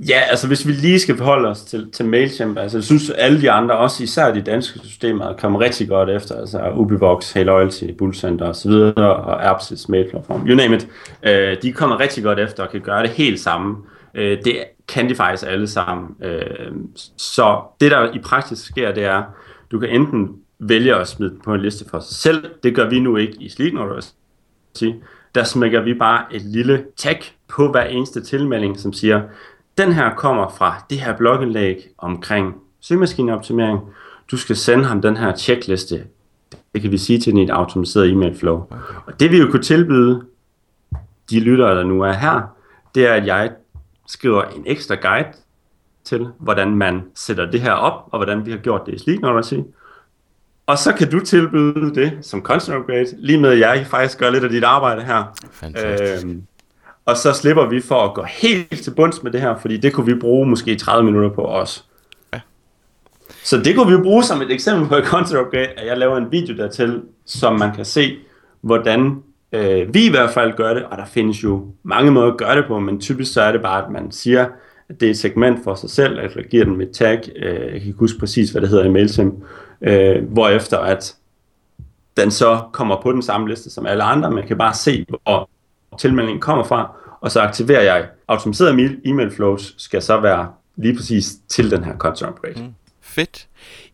Ja, altså hvis vi lige skal forholde os til, til MailChimp, altså jeg synes alle de andre, også især de danske systemer, kommer rigtig godt efter, altså Ubivox, Hey Loyalty, Bullcenter osv., og Erbsys mailplatform, you name it, øh, de kommer rigtig godt efter og kan gøre det helt samme. Øh, det kan de faktisk alle sammen. Øh, så det der i praksis sker, det er, du kan enten vælge at smide på en liste for sig selv, det gør vi nu ikke i Sleek der smækker vi bare et lille tag på hver eneste tilmelding, som siger, den her kommer fra det her blogindlæg omkring søgemaskineoptimering. Du skal sende ham den her checkliste. Det kan vi sige til din automatiseret e-mail flow. Okay. Og det vi jo kunne tilbyde de lyttere, der nu er her, det er, at jeg skriver en ekstra guide til, hvordan man sætter det her op, og hvordan vi har gjort det i Sleek Notice. Og så kan du tilbyde det som content upgrade, lige med at jeg faktisk gør lidt af dit arbejde her. Fantastisk. Øhm, og så slipper vi for at gå helt til bunds med det her, fordi det kunne vi bruge måske 30 minutter på os. Ja. Så det kunne vi bruge som et eksempel på et content upgrade, at jeg laver en video dertil, som man kan se, hvordan øh, vi i hvert fald gør det, og der findes jo mange måder at gøre det på, men typisk så er det bare, at man siger, at det er et segment for sig selv, at jeg giver den med tag, øh, jeg kan ikke huske præcis, hvad det hedder i MailChimp, øh, hvorefter at den så kommer på den samme liste som alle andre, man kan bare se, hvor tilmeldingen kommer fra, og så aktiverer jeg automatiseret e-mail flows, skal så være lige præcis til den her content upgrade. Mm. Fedt.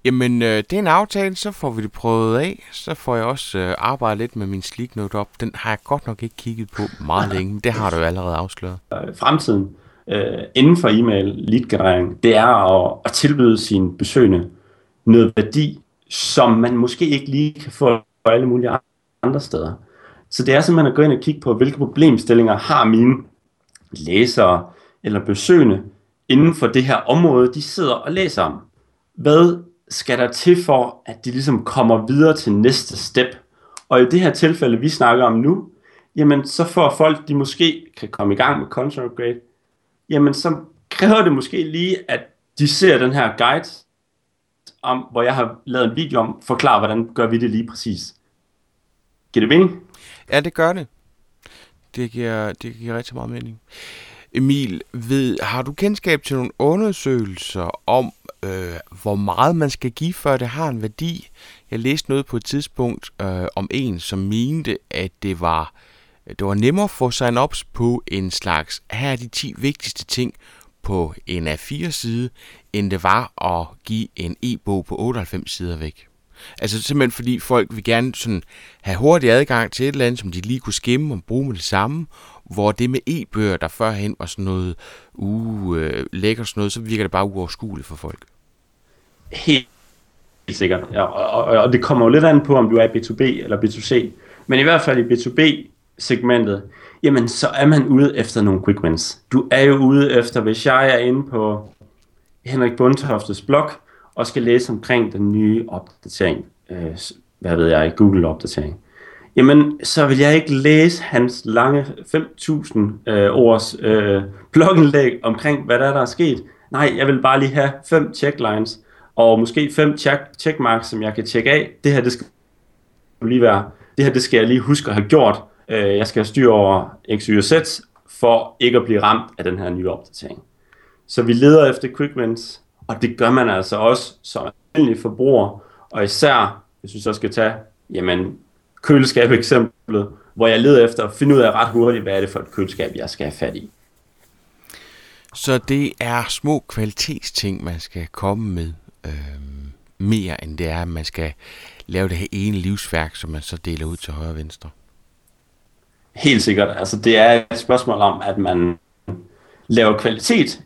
Jamen, øh, det er en aftale, så får vi det prøvet af. Så får jeg også øh, arbejdet lidt med min Sleek Note op. Den har jeg godt nok ikke kigget på meget [LAUGHS] længe, men det har du jo allerede afsløret. Øh, fremtiden øh, inden for e-mail lead det er at, at tilbyde sine besøgende noget værdi, som man måske ikke lige kan få alle mulige andre steder. Så det er simpelthen at gå ind og kigge på, hvilke problemstillinger har mine læsere eller besøgende inden for det her område, de sidder og læser om. Hvad skal der til for, at de ligesom kommer videre til næste step? Og i det her tilfælde, vi snakker om nu, jamen så for folk, de måske kan komme i gang med content upgrade, jamen så kræver det måske lige, at de ser den her guide, om, hvor jeg har lavet en video om, forklare, hvordan gør vi det lige præcis. Giver det mening? Ja, det gør det. Det giver, det giver rigtig meget mening. Emil, ved, har du kendskab til nogle undersøgelser om, øh, hvor meget man skal give, før det har en værdi? Jeg læste noget på et tidspunkt øh, om en, som mente, at det var, det var nemmere at få sign ups på en slags, her er de 10 vigtigste ting på en A4-side, end det var at give en e-bog på 98 sider væk. Altså simpelthen fordi folk vil gerne sådan have hurtig adgang til et eller andet, som de lige kunne skimme og bruge med det samme, hvor det med e-bøger, der førhen var sådan noget uh, øh, lækker sådan noget, så virker det bare uoverskueligt for folk. Helt, helt sikkert. Ja, og, og, og det kommer jo lidt an på, om du er B2B eller B2C. Men i hvert fald i B2B-segmentet, jamen så er man ude efter nogle quick wins. Du er jo ude efter, hvis jeg er inde på Henrik Bundtoftes blog, og skal læse omkring den nye opdatering, øh, hvad ved jeg, Google-opdatering, jamen så vil jeg ikke læse hans lange 5.000 øh, års øh, blogindlæg omkring, hvad der er, der er sket. Nej, jeg vil bare lige have fem checklines og måske fem check, checkmarks, som jeg kan tjekke af. Det her, det skal lige være, det her, det skal jeg lige huske at have gjort. Øh, jeg skal have styr over X, Y og Z, for ikke at blive ramt af den her nye opdatering. Så vi leder efter quick wins, og det gør man altså også som almindelig forbruger, og især, hvis vi så skal tage, jamen, køleskab eksemplet, hvor jeg leder efter at finde ud af ret hurtigt, hvad er det for et køleskab, jeg skal have fat i. Så det er små kvalitetsting, man skal komme med, øh, mere end det er, at man skal lave det her ene livsværk, som man så deler ud til højre og venstre. Helt sikkert. Altså, det er et spørgsmål om, at man laver kvalitet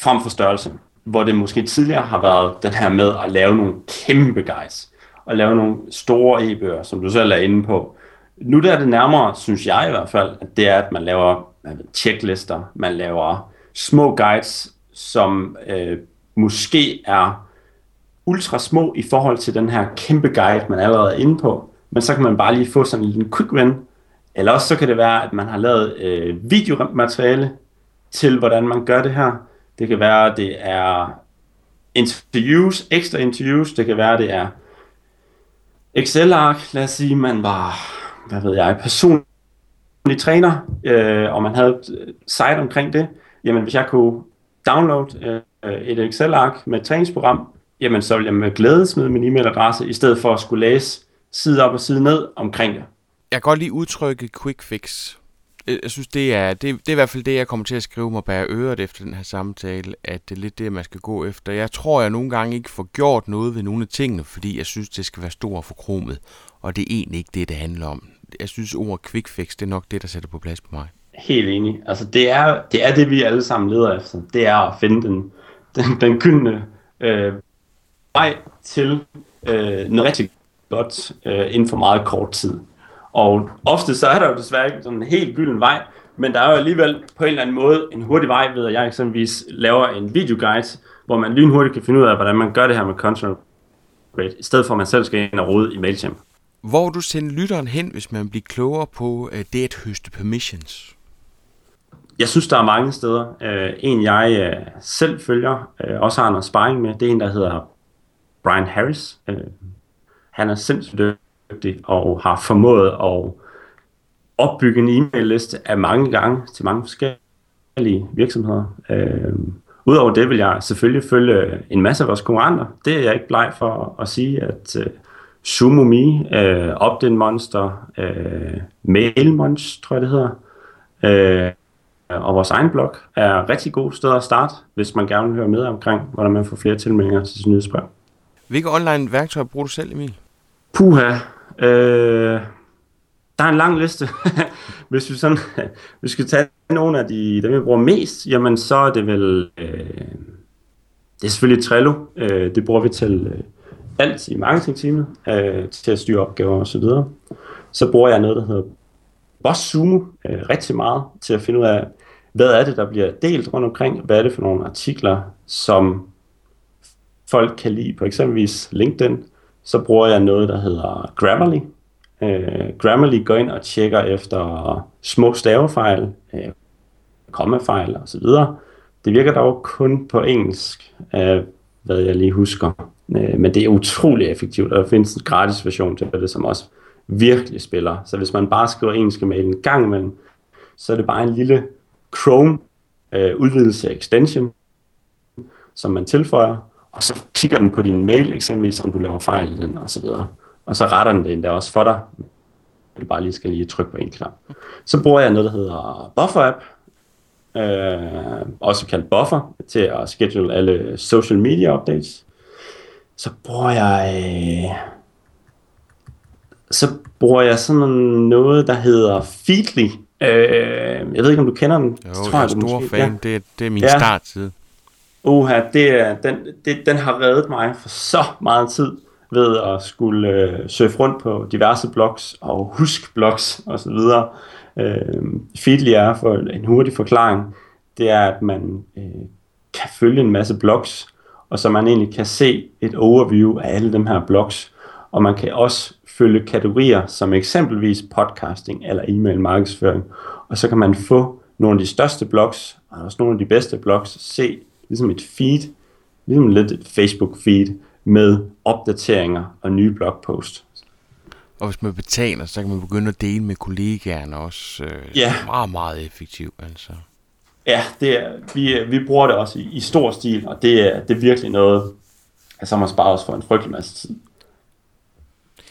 frem for størrelse. Hvor det måske tidligere har været den her med at lave nogle kæmpe guides. Og lave nogle store e-bøger, som du selv er inde på. Nu der er det nærmere, synes jeg i hvert fald, at det er, at man laver ved, checklister, man laver små guides, som øh, måske er ultra små i forhold til den her kæmpe guide, man allerede er inde på. Men så kan man bare lige få sådan en lille quick win. Eller også så kan det være, at man har lavet øh, videomateriale til, hvordan man gør det her. Det kan være, det er interviews, ekstra interviews. Det kan være, det er Excel-ark. Lad os sige, man var, hvad ved jeg, personlig træner, øh, og man havde et øh, site omkring det. Jamen, hvis jeg kunne downloade øh, et Excel-ark med et træningsprogram, jamen så ville jeg med glæde smide min e-mailadresse, i stedet for at skulle læse side op og side ned omkring det. Jeg kan godt lige udtrykke quick fix. Øh, jeg synes, det er, det, det er i hvert fald det, jeg kommer til at skrive mig bag øret efter den her samtale, at det er lidt det, man skal gå efter. Jeg tror, jeg nogle gange ikke får gjort noget ved nogle af tingene, fordi jeg synes, det skal være stort for kromet, og det er egentlig ikke det, det handler om. Jeg synes, ordet quick fix, det er nok det, der sætter på plads på mig. Helt enig. Altså, det er det, er det vi alle sammen leder efter. Det er at finde den, den, den gyldne øh, vej til øh, noget rigtig godt øh, inden for meget kort tid. Og ofte så er der jo desværre ikke sådan en helt gylden vej, men der er jo alligevel på en eller anden måde en hurtig vej ved, at jeg eksempelvis laver en videoguide, hvor man lynhurtigt kan finde ud af, hvordan man gør det her med content rate, i stedet for at man selv skal ind og rode i MailChimp. Hvor du sender lytteren hen, hvis man bliver klogere på øh, det at høste permissions? Jeg synes, der er mange steder. Øh, en, jeg øh, selv følger, også har noget sparring med, det er en, der hedder Brian Harris. Han er sindssygt dygtig og har formået at opbygge en e-mail-liste af mange gange til mange forskellige virksomheder. Øh, Udover det vil jeg selvfølgelig følge en masse af vores konkurrenter. Det er jeg ikke bleg for at sige, at uh, SumoMe, uh, Optin Monster, uh, MailMonster, tror jeg det hedder, uh, og vores egen blog er rigtig gode steder at starte, hvis man gerne vil høre med omkring, hvordan man får flere tilmeldinger til sin nyhedsbrev. Hvilke online værktøjer bruger du selv, Emil? Puha. Øh, der er en lang liste. [LAUGHS] hvis vi sådan, [LAUGHS] hvis vi skal tage nogle af de, dem, vi bruger mest, jamen så er det vel, øh, det er selvfølgelig Trello. Øh, det bruger vi til øh, alt i marketingteamet, øh, til at styre opgaver og så videre. Så bruger jeg noget, der hedder Zoom øh, rigtig meget til at finde ud af, hvad er det, der bliver delt rundt omkring, hvad er det for nogle artikler, som folk kan lide på eksempelvis LinkedIn, så bruger jeg noget, der hedder Grammarly. Uh, Grammarly går ind og tjekker efter små stavefejl, uh, kommafejl osv. Det virker dog kun på engelsk, uh, hvad jeg lige husker. Uh, men det er utrolig effektivt, og der findes en gratis version til det, som også virkelig spiller. Så hvis man bare skriver engelske mail en gang imellem, så er det bare en lille Chrome uh, udvidelse extension, som man tilføjer, og så kigger den på din mail eksempelvis, om du laver fejl i den, og så videre. Og så retter den det endda også for dig. Du bare lige skal lige trykke på en knap. Så bruger jeg noget, der hedder Buffer App, øh, også kaldt Buffer, til at schedule alle social media updates. Så bruger jeg... Øh, så bruger jeg sådan noget, der hedder Feedly. Øh, jeg ved ikke, om du kender den. Jo, tror, jeg er stor fan. Ja. Det, det er min ja. startside. Uha, det, den, det, den har reddet mig for så meget tid ved at skulle øh, surfe rundt på diverse blogs og husk blogs osv. Øh, Feedly er for en hurtig forklaring, det er, at man øh, kan følge en masse blogs, og så man egentlig kan se et overview af alle de her blogs, og man kan også følge kategorier som eksempelvis podcasting eller e-mail markedsføring, og så kan man få nogle af de største blogs, og også nogle af de bedste blogs, se ligesom et feed, ligesom lidt et Facebook feed, med opdateringer og nye blogpost. Og hvis man betaler, så kan man begynde at dele med kollegaerne også. Øh, Ja. Meget, meget effektivt, altså. Ja, det er, vi, vi bruger det også i, i stor stil, og det er, det er virkelig noget, som har sparet os for en frygtelig masse tid.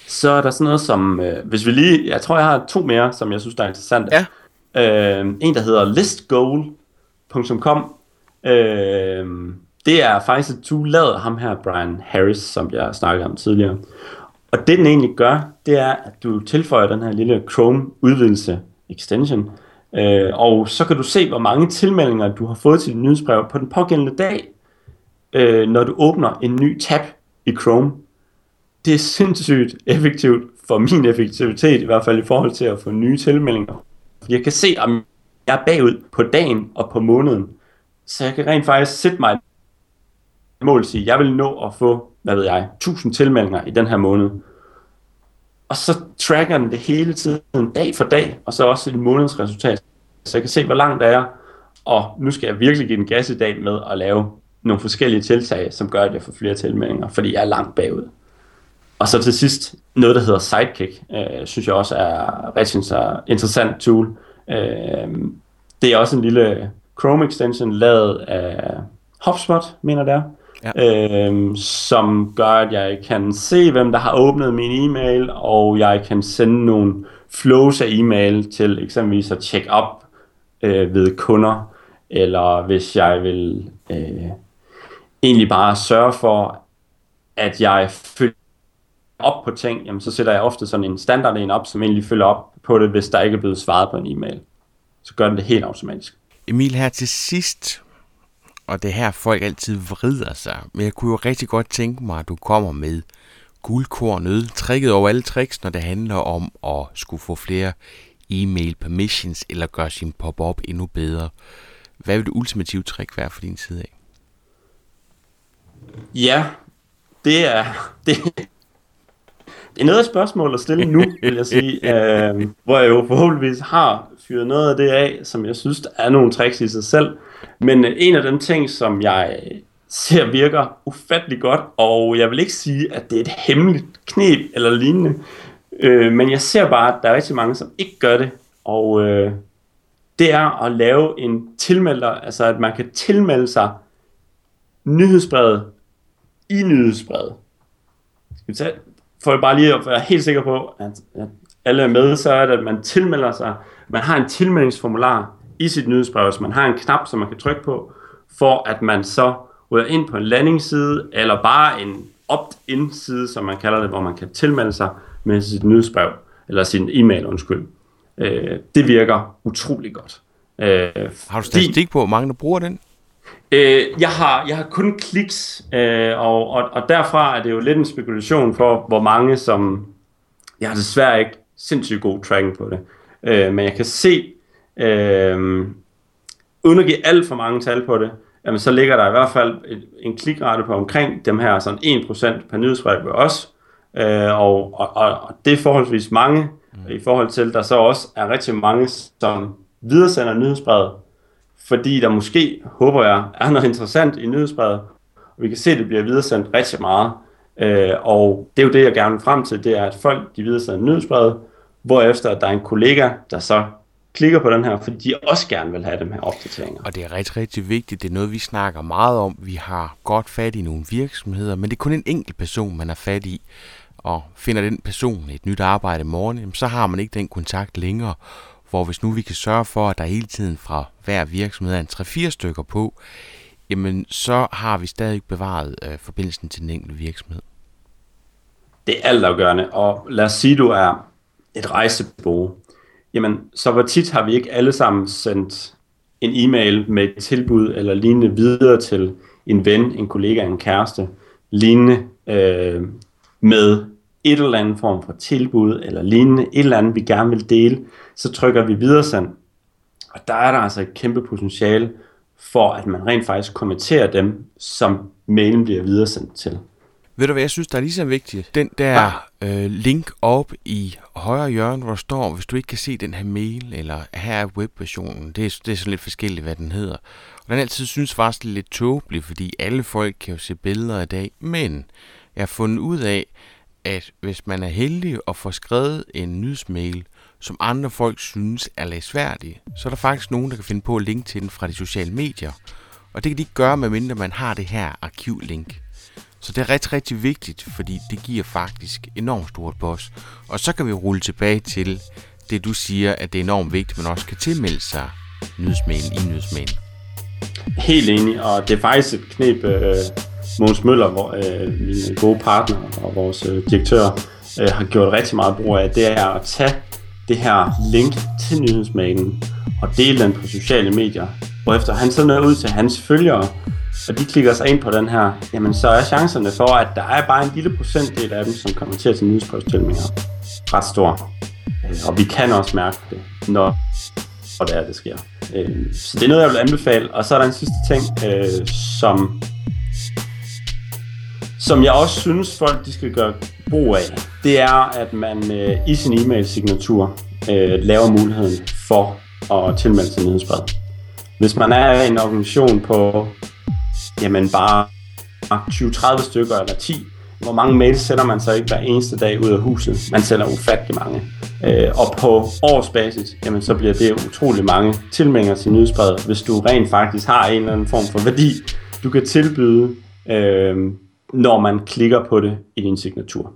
Så er der sådan noget som, øh, hvis vi lige, jeg tror jeg har to mere, som jeg synes der er interessante. Ja. Øh, en der hedder listgoal.com. Øh, det er faktisk et tool lavet af ham her, Brian Harris, som jeg snakkede om tidligere. Og det den egentlig gør, det er, at du tilføjer den her lille Chrome udvidelse extension, øh, og så kan du se, hvor mange tilmeldinger du har fået til dit nyhedsbrev på den pågældende dag, øh, når du åbner en ny tab i Chrome. Det er sindssygt effektivt for min effektivitet, i hvert fald i forhold til at få nye tilmeldinger. Fordi jeg kan se, om jeg er bagud på dagen og på måneden. Så jeg kan rent faktisk sætte mig et mål og sige, jeg vil nå at få, hvad ved jeg, 1000 tilmeldinger i den her måned. Og så tracker den det hele tiden, dag for dag, og så også et månedsresultat. Så jeg kan se, hvor langt det er, og nu skal jeg virkelig give den gas i dag med at lave nogle forskellige tiltag, som gør, at jeg får flere tilmeldinger, fordi jeg er langt bagud. Og så til sidst, noget der hedder Sidekick, øh, synes jeg også er rigtig interessant tool. Øh, det er også en lille Chrome extension lavet af HubSpot, mener det er. Ja. Øh, som gør, at jeg kan se, hvem der har åbnet min e-mail, og jeg kan sende nogle flows af e-mail til eksempelvis at check op øh, ved kunder, eller hvis jeg vil øh, egentlig bare sørge for, at jeg følger op på ting, jamen så sætter jeg ofte sådan en standard en op, som egentlig følger op på det, hvis der ikke er blevet svaret på en e-mail. Så gør den det helt automatisk. Emil, her til sidst, og det er her folk altid vrider sig, men jeg kunne jo rigtig godt tænke mig, at du kommer med guldkornet, tricket over alle tricks, når det handler om at skulle få flere e-mail permissions, eller gøre sin pop-up endnu bedre. Hvad vil det ultimative trick være for din side af? Ja, det er, [LAUGHS] det, noget af spørgsmål at stille nu, vil jeg sige, [LAUGHS] øh, hvor jeg jo forhåbentligvis har fyret noget af det af, som jeg synes, der er nogle tricks i sig selv. Men øh, en af dem ting, som jeg ser virker ufattelig godt, og jeg vil ikke sige, at det er et hemmeligt knep eller lignende, øh, men jeg ser bare, at der er rigtig mange, som ikke gør det, og øh, det er at lave en tilmelder, altså at man kan tilmelde sig nyhedsbrevet i nyhedsbrevet. Skal vi tage, for bare lige at være helt sikker på, at, at alle er med, så er det, at man tilmelder sig. Man har en tilmeldingsformular i sit nyhedsbrev, så man har en knap, som man kan trykke på, for at man så ryger ind på en landingsside, eller bare en opt-in side, som man kalder det, hvor man kan tilmelde sig med sit nyhedsbrev, eller sin e-mail, undskyld. Øh, det virker utrolig godt. Øh, Har du statistik på, hvor mange der bruger den? Øh, jeg, har, jeg har kun kliks, øh, og, og, og derfra er det jo lidt en spekulation for, hvor mange som... Jeg har desværre ikke sindssygt god tracking på det, øh, men jeg kan se, øh, uden at give alt for mange tal på det, jamen, så ligger der i hvert fald et, en klikrate på omkring dem her, sådan 1% per nyhedsbrev ved os, øh, og, og, og, det er forholdsvis mange, mm. i forhold til, der så også er rigtig mange, som videresender nyhedsbrevet, fordi der måske, håber jeg, er noget interessant i nyhedsbrevet, og vi kan se, at det bliver videresendt rigtig meget. Øh, og det er jo det, jeg gerne vil frem til, det er, at folk de videresender nyhedsbrevet, hvorefter der er en kollega, der så klikker på den her, fordi de også gerne vil have dem her opdateringer. Og det er rigtig, rigtig vigtigt. Det er noget, vi snakker meget om. Vi har godt fat i nogle virksomheder, men det er kun en enkelt person, man har fat i. Og finder den person et nyt arbejde i morgen, så har man ikke den kontakt længere. Hvor hvis nu vi kan sørge for, at der hele tiden fra hver virksomhed er en 3-4 stykker på, jamen så har vi stadig bevaret øh, forbindelsen til den enkelte virksomhed. Det er altafgørende, og lad os sige, du er et rejsebureau. Jamen, så hvor tit har vi ikke alle sammen sendt en e-mail med et tilbud eller lignende videre til en ven, en kollega, en kæreste, lignende øh, med et eller andet form for tilbud eller lignende, et eller andet, vi gerne vil dele, så trykker vi videre send. Og der er der altså et kæmpe potentiale for, at man rent faktisk kommenterer dem, som mailen bliver videresendt til. Ved du hvad jeg synes, der er lige så vigtigt? Den der øh, link op i højre hjørne, hvor der står, hvis du ikke kan se den her mail, eller her er webversionen, det er, det er sådan lidt forskelligt, hvad den hedder. Og den altid synes faktisk det lidt tåbeligt, fordi alle folk kan jo se billeder i dag, men Jeg har fundet ud af, at hvis man er heldig og får skrevet en nyhedsmail, som andre folk synes er læsværdig, så er der faktisk nogen, der kan finde på at linke til den fra de sociale medier. Og det kan de ikke gøre, medmindre man har det her arkivlink. Så det er rigtig, rigtig vigtigt, fordi det giver faktisk enormt stort boss. Og så kan vi rulle tilbage til det, du siger, at det er enormt vigtigt, at man også kan tilmelde sig nyhedsmailen i nyhedsmailen. Helt enig, og det er faktisk et knep, øh, Måns Møller, hvor, øh, min gode partner og vores øh, direktør, øh, har gjort rigtig meget brug af, det er at tage det her link til nyhedsmagen og dele den på sociale medier. Og efter han så ud til hans følgere, og de klikker sig ind på den her, jamen så er chancerne for, at der er bare en lille procentdel af dem, som kommer til at til nyhedsbrevstillinger, ret stor. Øh, og vi kan også mærke det, når og det er, det sker. Øh, så det er noget, jeg vil anbefale. Og så er der en sidste ting, øh, som, som jeg også synes, folk de skal gøre brug af. Det er, at man øh, i sin e-mail-signatur øh, laver muligheden for at tilmelde sig nyhedsbrev. Hvis man er en organisation på jamen bare 20-30 stykker eller 10, hvor mange mails sender man så ikke hver eneste dag ud af huset? Man sender ufattelig mange. Øh, og på årsbasis, jamen så bliver det utrolig mange tilmeldinger til nyhedsbrevet, hvis du rent faktisk har en eller anden form for værdi, du kan tilbyde, øh, når man klikker på det i din signatur.